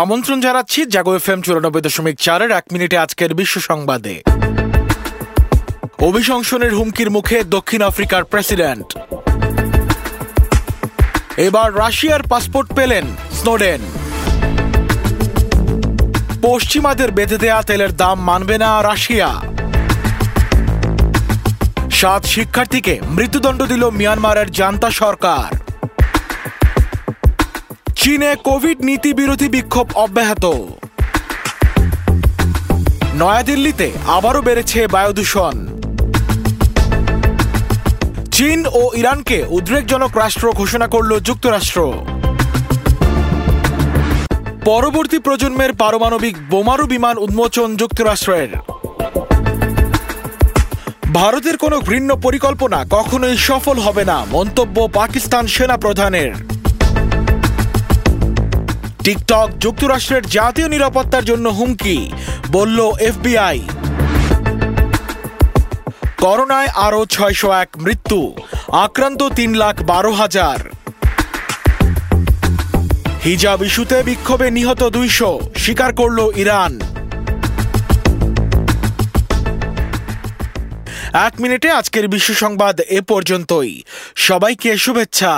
আমন্ত্রণ জানাচ্ছি জাগো F M চুরানব্বই দশমিক চারের এক মিনিটে আজকের বিশ্ব সংবাদে। অভিশংসনের হুমকির মুখে দক্ষিণ আফ্রিকার প্রেসিডেন্ট। এবার রাশিয়ার পাসপোর্ট পেলেন স্নোডেন। পশ্চিমাদের বেঁধে দেয়া তেলের দাম মানবে না রাশিয়া। সাত শিক্ষার্থীকে মৃত্যুদণ্ড দিল মিয়ানমারের জান্তা সরকার। চীনে কোভিড নীতি বিরোধী বিক্ষোভ অব্যাহত। নয়াদিল্লিতে আবারও বেড়েছে বায়ু দূষণ চীন ও ইরানকে উদ্বেগজনক রাষ্ট্র ঘোষণা করল যুক্তরাষ্ট্র। পরবর্তী প্রজন্মের পারমাণবিক বোমারু বিমান উন্মোচন যুক্তরাষ্ট্রের। ভারতের কোনো ঘৃণ্য পরিকল্পনা কখনোই সফল হবে না, মন্তব্য পাকিস্তান সেনা প্রধানের টিকটক যুক্তরাষ্ট্রের জাতীয় নিরাপত্তার জন্য হুমকি, বলল এফবিআই। করোনায় আরও ছয়শো এক মৃত্যু, আক্রান্ত তিন লাখ বারো হাজার। হিজাব ইস্যুতে বিক্ষোভে নিহত দুইশো, স্বীকার করল ইরান। এক মিনিটে আজকের বিশ্ব সংবাদ এ পর্যন্তই। সবাইকে শুভেচ্ছা।